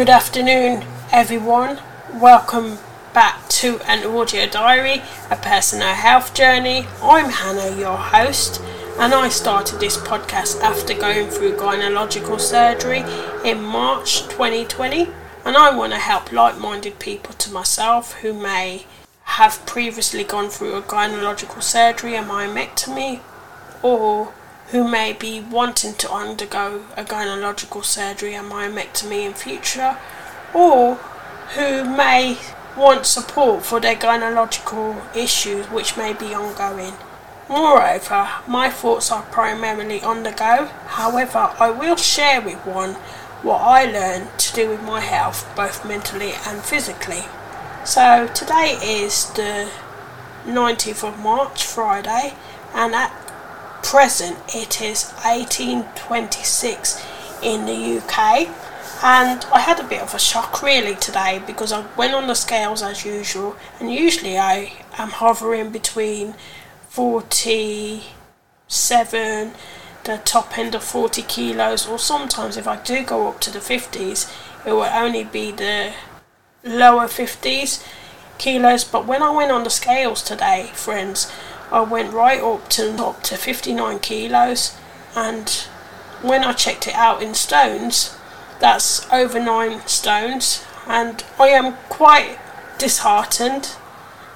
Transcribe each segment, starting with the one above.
Good afternoon, everyone. Welcome back to an audio diary, a personal health journey. I'm Hannah, your host, and I started this podcast after going through gynecological surgery in March 2020. And I want to help like minded people to myself who may have previously gone through a gynecological surgery, a myomectomy, or who may be wanting to undergo a gynecological surgery and myomectomy in future, or who may want support for their gynecological issues which may be ongoing. Moreover, my thoughts are primarily on the go, however, I will share with one what I learned to do with my health, both mentally and physically. So, today is the 19th of March, Friday, and at present it is 1826 in the UK and I had a bit of a shock really today because I went on the scales as usual and usually I am hovering between 47 the top end of 40 kilos or sometimes if I do go up to the 50s it will only be the lower 50s kilos. But when I went on the scales today friends I went right up to up to 59 kilos, and when I checked it out in stones, that's over nine stones, and I am quite disheartened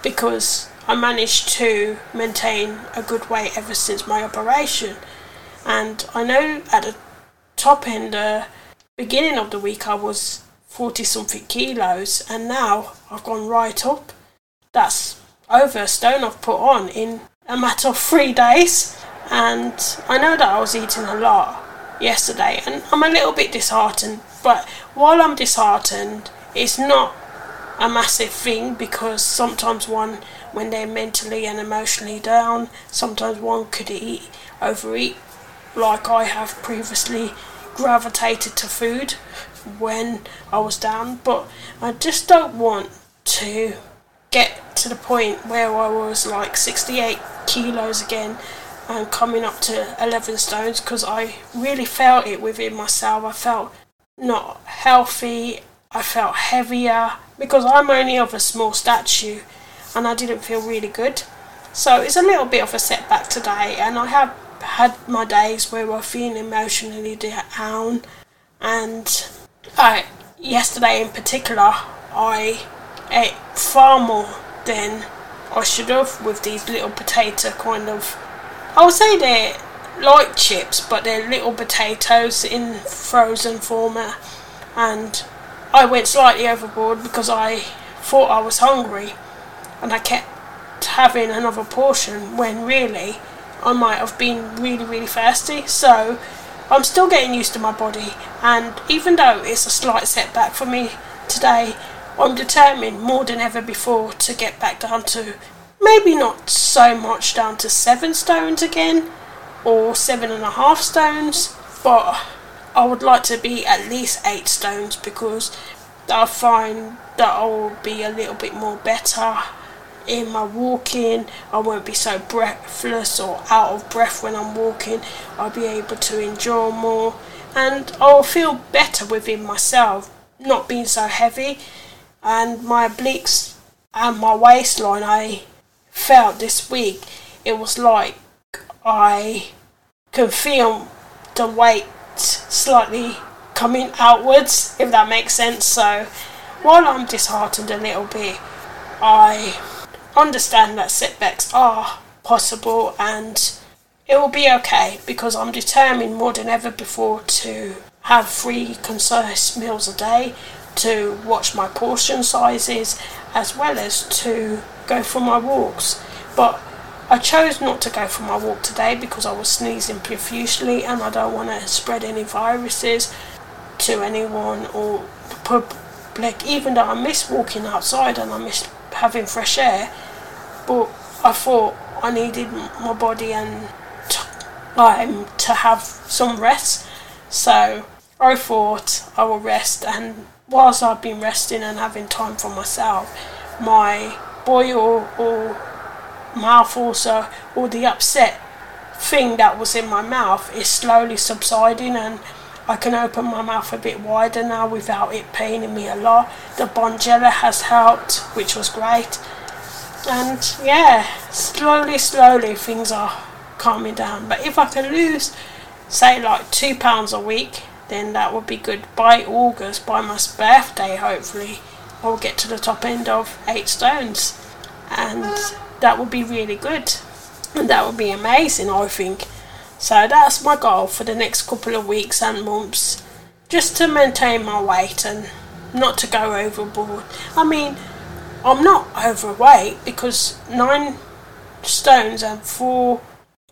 because I managed to maintain a good weight ever since my operation. And I know at the top end, uh, beginning of the week, I was 40 something kilos, and now I've gone right up. That's over a stone I've put on in a matter of three days. And I know that I was eating a lot yesterday, and I'm a little bit disheartened. But while I'm disheartened, it's not a massive thing because sometimes one, when they're mentally and emotionally down, sometimes one could eat, overeat, like I have previously gravitated to food when I was down. But I just don't want to get to the point where I was like 68 kilos again and coming up to 11 stones because I really felt it within myself. I felt not healthy, I felt heavier because I'm only of a small stature and I didn't feel really good. So it's a little bit of a setback today, and I have had my days where I'm feeling emotionally down. And I, yesterday in particular, I ate far more than I should have with these little potato kind of. I would say they're like chips, but they're little potatoes in frozen format. And I went slightly overboard because I thought I was hungry and I kept having another portion when really I might have been really, really thirsty. So I'm still getting used to my body, and even though it's a slight setback for me today, I'm determined more than ever before to get back down to maybe not so much down to seven stones again or seven and a half stones, but I would like to be at least eight stones because I find that I will be a little bit more better in my walking. I won't be so breathless or out of breath when I'm walking. I'll be able to enjoy more and I'll feel better within myself, not being so heavy and my obliques and my waistline I felt this week it was like I could feel the weight slightly coming outwards if that makes sense. So while I'm disheartened a little bit I understand that setbacks are possible and it will be okay because I'm determined more than ever before to have three concise meals a day to watch my portion sizes as well as to go for my walks. But I chose not to go for my walk today because I was sneezing profusely and I don't want to spread any viruses to anyone or the public, even though I miss walking outside and I miss having fresh air. But I thought I needed my body and time to have some rest. So I thought I will rest and whilst I've been resting and having time for myself, my boil or mouth ulcer or the upset thing that was in my mouth is slowly subsiding and I can open my mouth a bit wider now without it paining me a lot. The Bonjela has helped, which was great. And yeah, slowly, slowly things are calming down. But if I can lose, say, like two pounds a week, then that would be good. By August, by my birthday, hopefully, I'll get to the top end of eight stones. And that would be really good. And that would be amazing, I think. So that's my goal for the next couple of weeks and months. Just to maintain my weight and not to go overboard. I mean, I'm not overweight because nine stones and four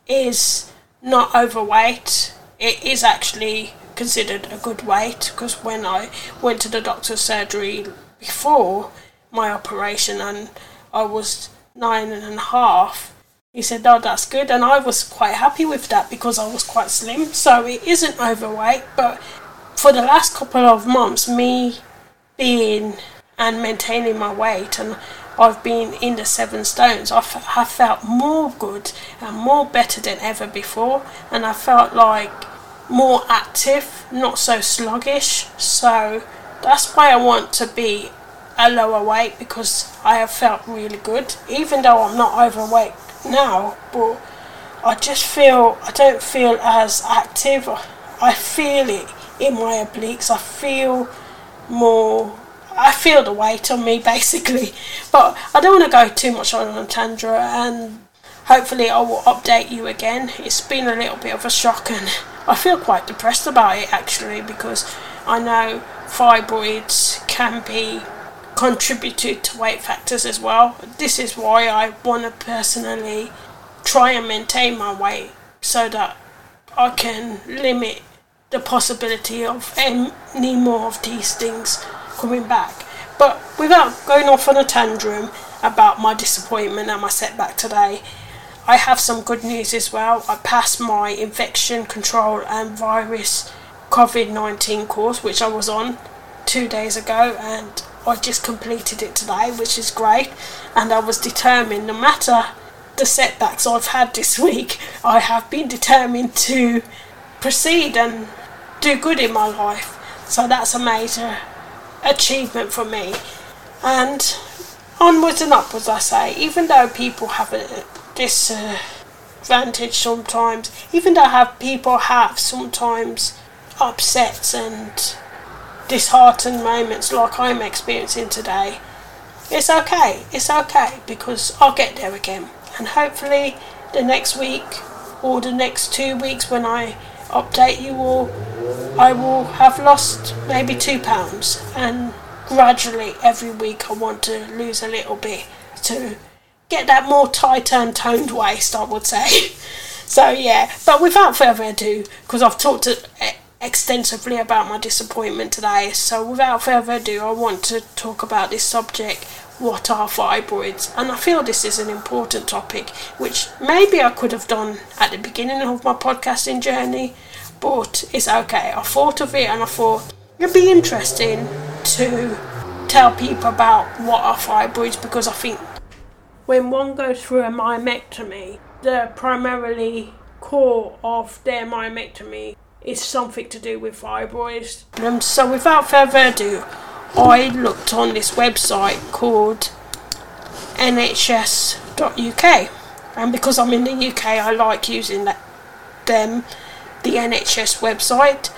is not overweight. It is actually considered a good weight because when I went to the doctor's surgery before my operation and I was nine and a half, he said, Oh, that's good. And I was quite happy with that because I was quite slim. So it isn't overweight. But for the last couple of months, me being and maintaining my weight and I've been in the seven stones. I have felt more good and more better than ever before, and I felt like more active, not so sluggish. So that's why I want to be a lower weight because I have felt really good, even though I'm not overweight now. But I just feel I don't feel as active. I feel it in my obliques. I feel more I feel the weight on me basically. But I don't want to go too much on a tangent and hopefully I will update you again. It's been a little bit of a shock and I feel quite depressed about it actually because I know fibroids can be contributed to weight factors as well. This is why I want to personally try and maintain my weight so that I can limit the possibility of any more of these things coming back. But without going off on a tantrum about my disappointment and my setback today, I have some good news as well. I passed my infection control and virus COVID 19 course, which I was on two days ago, and I just completed it today, which is great. And I was determined, no matter the setbacks I've had this week, I have been determined to proceed and do good in my life. So that's a major achievement for me. And onwards and upwards, I say, even though people have a disadvantage uh, sometimes, even though have people have sometimes upsets and disheartened moments like I'm experiencing today, it's okay. It's okay because I'll get there again. And hopefully, the next week or the next two weeks when I update you all, I will have lost maybe two pounds, and gradually every week I want to lose a little bit to get that more tight and toned waist, I would say. so yeah, but without further ado, because I've talked extensively about my disappointment today, so without further ado, I want to talk about this subject. What are fibroids? And I feel this is an important topic, which maybe I could have done at the beginning of my podcasting journey, but it's okay. I thought of it and I thought it'd be interesting to tell people about what are fibroids because I think when one goes through a myomectomy, the primarily core of their myomectomy is something to do with fibroids. Um, so without further ado, I looked on this website called NHS.uk, and because I'm in the UK, I like using that them the NHS website.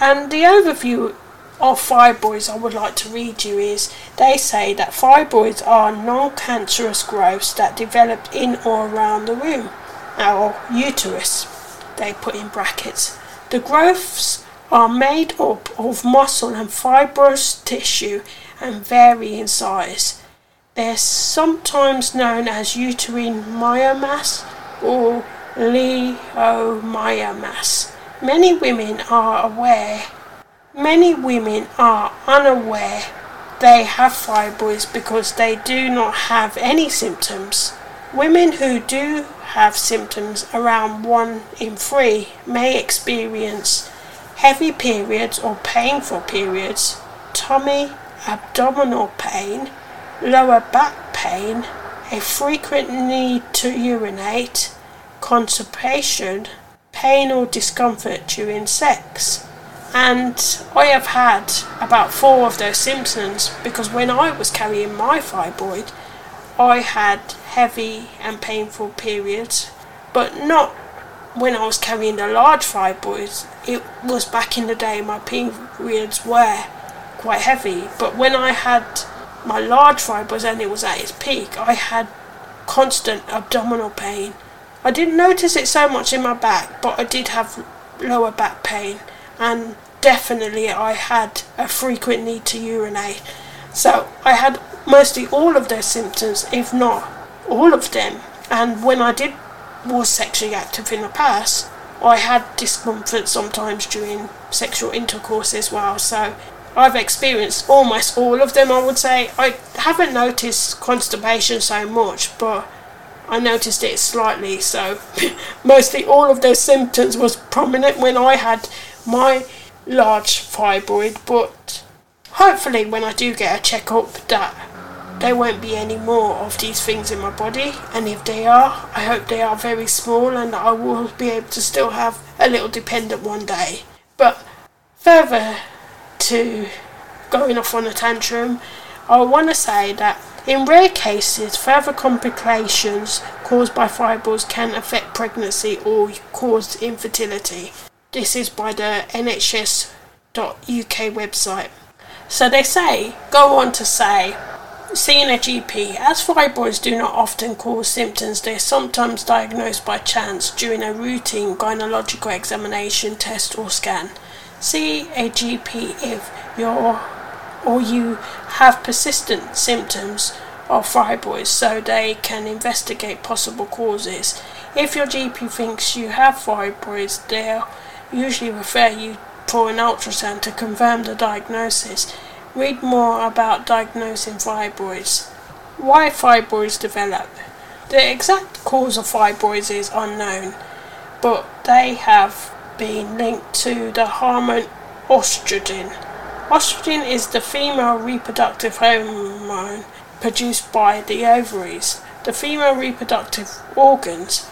And the overview of fibroids I would like to read you is they say that fibroids are non cancerous growths that develop in or around the womb, or uterus, they put in brackets. The growths are made up of muscle and fibrous tissue and vary in size. They're sometimes known as uterine myomas or leiomyomas. Many women are aware, many women are unaware they have fibroids because they do not have any symptoms. Women who do have symptoms, around one in three, may experience heavy periods or painful periods, tummy, abdominal pain, lower back pain, a frequent need to urinate, constipation, pain or discomfort during sex, And I have had about four of those symptoms because when I was carrying my fibroid, I had heavy and painful periods, but not when I was carrying the large fibroids. It was back in the day my periods were quite heavy, but when I had my large fibroids and it was at its peak, I had constant abdominal pain. I didn't notice it so much in my back, but I did have lower back pain, and definitely I had a frequent need to urinate. So I had mostly all of those symptoms, if not all of them. And when I did was sexually active in the past, I had discomfort sometimes during sexual intercourse as well. So I've experienced almost all of them, I would say. I haven't noticed constipation so much, but I noticed it slightly. So mostly all of those symptoms was prominent when I had my large fibroid, but hopefully when I do get a checkup that there won't be any more of these things in my body and if they are I hope they are very small and I will be able to still have a little dependent one day but further to going off on a tantrum, I want to say that in rare cases, further complications caused by fibroids can affect pregnancy or cause infertility. This is by the NHS.uk website. So they say, go on to say, seeing a GP, as fibroids do not often cause symptoms, they are sometimes diagnosed by chance during a routine gynecological examination, test, or scan. See a GP if you're or you have persistent symptoms of fibroids so they can investigate possible causes. If your GP thinks you have fibroids, they'll usually refer you for an ultrasound to confirm the diagnosis. Read more about diagnosing fibroids. Why fibroids develop? The exact cause of fibroids is unknown, but they have been linked to the hormone estrogen. Estrogen is the female reproductive hormone produced by the ovaries, the female reproductive organs.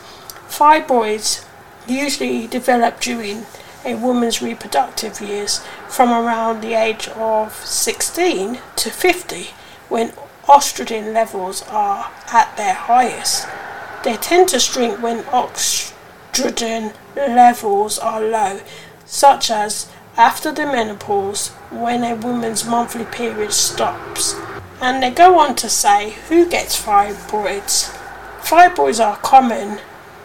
Fibroids usually develop during a woman's reproductive years from around the age of 16 to 50 when estrogen levels are at their highest. They tend to shrink when estrogen estrogen levels are low, such as after the menopause when a woman's monthly period stops. And they go on to say who gets fibroids. Fibroids are common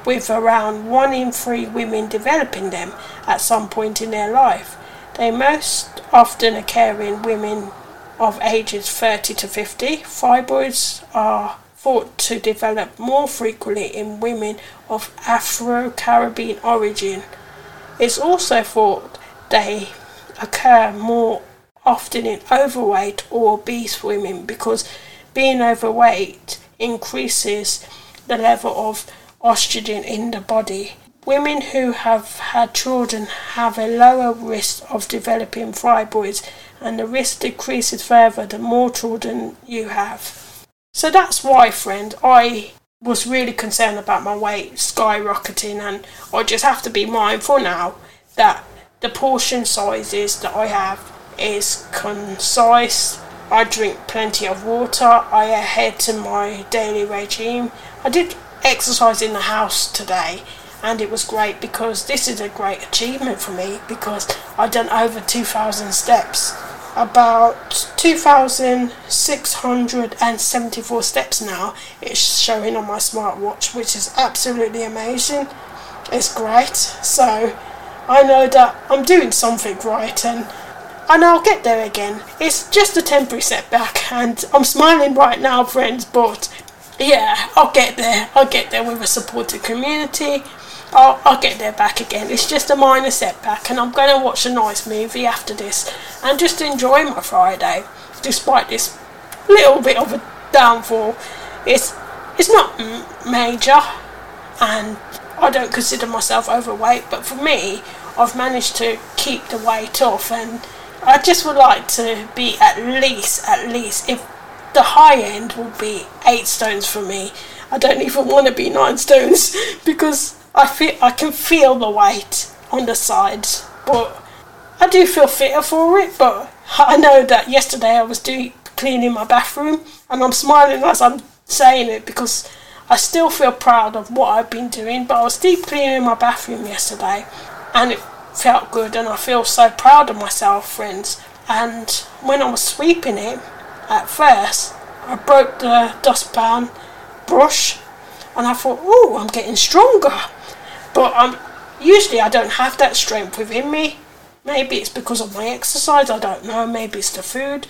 with around 1 in 3 women developing them at some point in their life. They most often occur in women of ages 30 to 50. Fibroids are thought to develop more frequently in women of Afro Caribbean origin. It's also thought they occur more often in overweight or obese women because being overweight increases the level of estrogen in the body. Women who have had children have a lower risk of developing fibroids, and the risk decreases further the more children you have. So that's why, friend, I was really concerned about my weight skyrocketing, and I just have to be mindful now that the portion sizes that I have is concise. I drink plenty of water. I adhere to my daily regime. I did exercise in the house today, and it was great because this is a great achievement for me because I've done over 2,000 steps about 2,674 steps now. It's showing on my smartwatch, which is absolutely amazing. It's great. So I know that I'm doing something right and and I'll get there again. It's just a temporary setback and I'm smiling right now, friends, but yeah, I'll get there. I'll get there with a supportive community I'll, I'll get there back again. It's just a minor setback, and I'm going to watch a nice movie after this and just enjoy my Friday, despite this little bit of a downfall. It's it's not m- major, and I don't consider myself overweight, but for me, I've managed to keep the weight off, and I just would like to be at least, at least, if the high end will be eight stones for me. I don't even want to be nine stones because I feel I can feel the weight on the sides, but I do feel fitter for it, but I know that yesterday I was doing cleaning my bathroom and I'm smiling as I'm saying it because I still feel proud of what I've been doing, but I was deep cleaning my bathroom yesterday and it felt good and I feel so proud of myself, friends. And when I was sweeping it, at first, I broke the dustpan brush and I thought, oh, I'm getting stronger. But I'm usually I don't have that strength within me. Maybe it's because of my exercise, I don't know, maybe it's the food.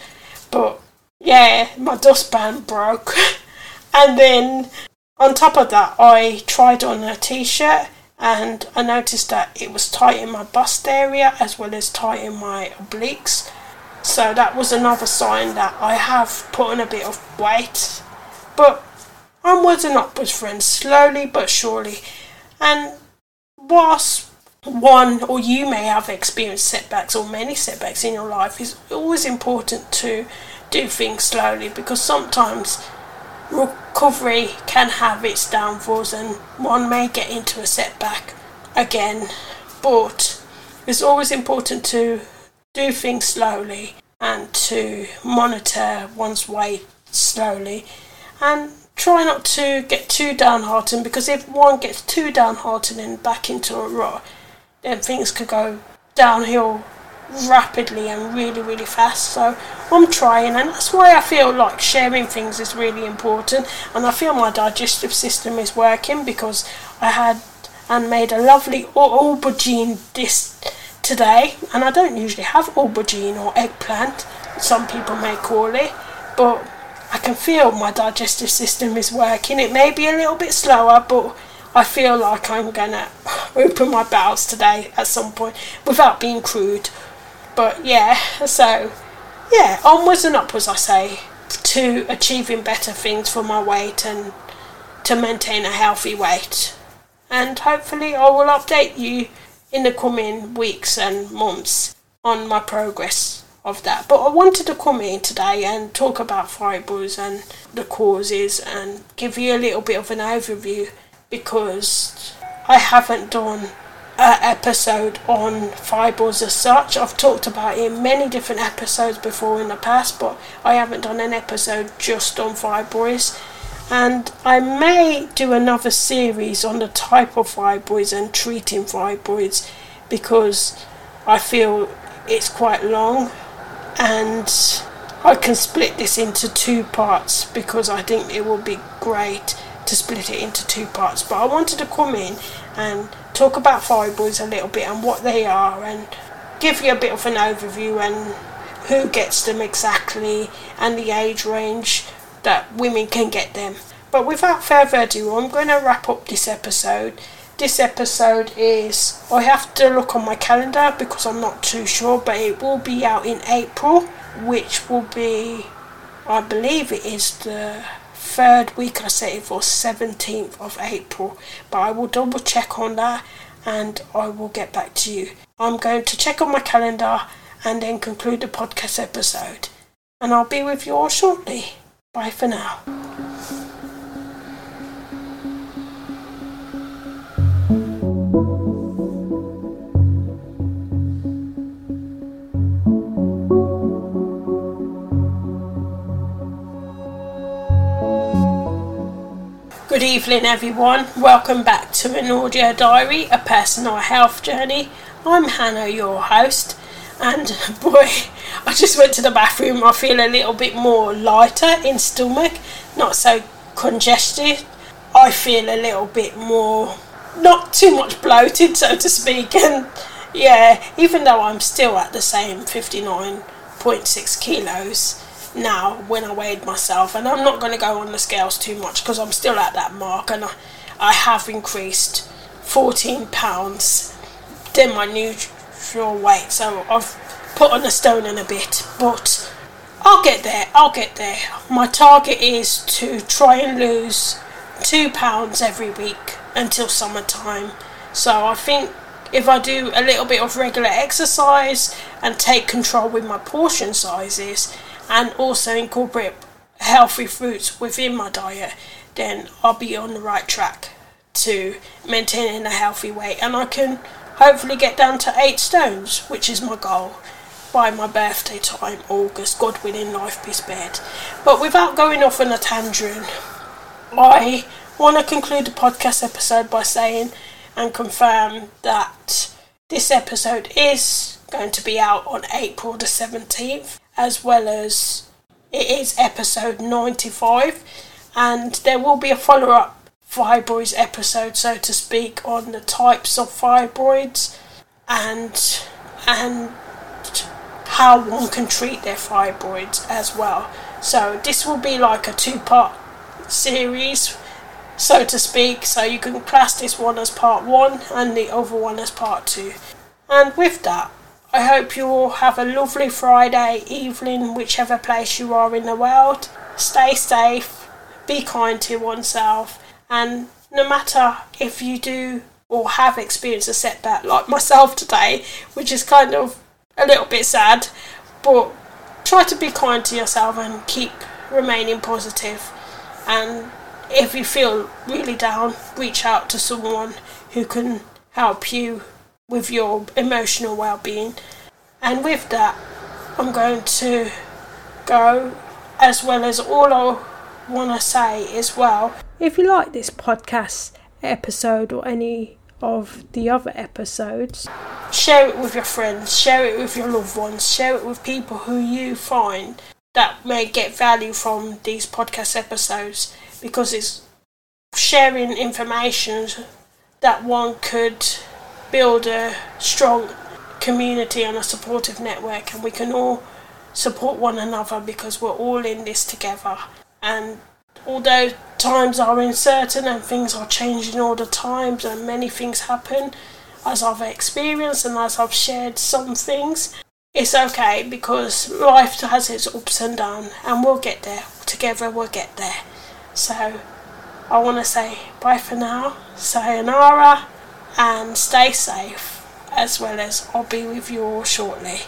But yeah, my dustpan broke. and then on top of that, I tried on a t shirt and I noticed that it was tight in my bust area as well as tight in my obliques. So that was another sign that I have put on a bit of weight. But onwards and upwards, friends, slowly but surely. And whilst one or you may have experienced setbacks or many setbacks in your life, it's always important to do things slowly because sometimes recovery can have its downfalls and one may get into a setback again. But it's always important to do things slowly and to monitor one's weight slowly and try not to get too downhearted because if one gets too downhearted and back into a rut, then things could go downhill rapidly and really, really fast. So I'm trying, and that's why I feel like sharing things is really important. And I feel my digestive system is working because I had and made a lovely aubergine dish today, and I don't usually have aubergine or eggplant, some people may call it, but I can feel my digestive system is working. It may be a little bit slower, but I feel like I'm gonna open my bowels today at some point without being crude. But yeah, so yeah, onwards and upwards, I say, to achieving better things for my weight and to maintain a healthy weight. And hopefully, I will update you in the coming weeks and months on my progress of that. But I wanted to come in today and talk about fibres and the causes and give you a little bit of an overview because I haven't done an episode on fibres as such. I've talked about it in many different episodes before in the past, but I haven't done an episode just on fibroids. And I may do another series on the type of fibroids and treating fibroids because I feel it's quite long and I can split this into two parts because I think it will be great to split it into two parts. But I wanted to come in and talk about fibroids a little bit and what they are and give you a bit of an overview and who gets them exactly and the age range that women can get them. But without further ado, I'm going to wrap up this episode. This episode is, I have to look on my calendar because I'm not too sure, but it will be out in April, which will be, I believe it is the third week, I set it for 17th of April, but I will double check on that and I will get back to you. I'm going to check on my calendar and then conclude the podcast episode. And I'll be with you all shortly. Bye for now. Good evening, everyone. Welcome back to an audio diary, a personal health journey. I'm Hannah, your host, and boy, I just went to the bathroom. I feel a little bit more lighter in stomach, not so congested. I feel a little bit more, not too much bloated, so to speak, and yeah, even though I'm still at the same 59.6 kilos now when I weighed myself, and I'm not going to go on the scales too much because I'm still at that mark, and I, I have increased 14 pounds Then my neutral weight, so I've put on a stone in a bit, but I'll get there. I'll get there. My target is to try and lose two pounds every week until summertime. So I think if I do a little bit of regular exercise and take control with my portion sizes, and also incorporate healthy fruits within my diet, then I'll be on the right track to maintaining a healthy weight and I can hopefully get down to eight stones, which is my goal by my birthday time, August, God willing, life be spared. But without going off on a tangent, I want to conclude the podcast episode by saying and confirm that this episode is going to be out on April the 17th, as well as it is episode 95, and there will be a follow up fibroids episode, so to speak, on the types of fibroids and and how one can treat their fibroids as well. So this will be like a two-part series, so to speak. So you can class this one as part one and the other one as part two. And with that, I hope you all have a lovely Friday evening, whichever place you are in the world. Stay safe, be kind to oneself, and no matter if you do or have experienced a setback like myself today, which is kind of a little bit sad, but try to be kind to yourself and keep remaining positive. And if you feel really down, reach out to someone who can help you with your emotional well being. And with that, I'm going to go as well as all I want to say as well. If you like this podcast episode or any of the other episodes, share it with your friends, share it with your loved ones, share it with people who you find that may get value from these podcast episodes because it's sharing information that one could build a strong community and a supportive network and we can all support one another because we're all in this together. And although times are uncertain and things are changing all the times and many things happen as I've experienced and as I've shared some things, it's okay because life has its ups and downs and we'll get there. Together we'll get there. So I want to say bye for now, sayonara, and stay safe as well as I'll be with you all shortly.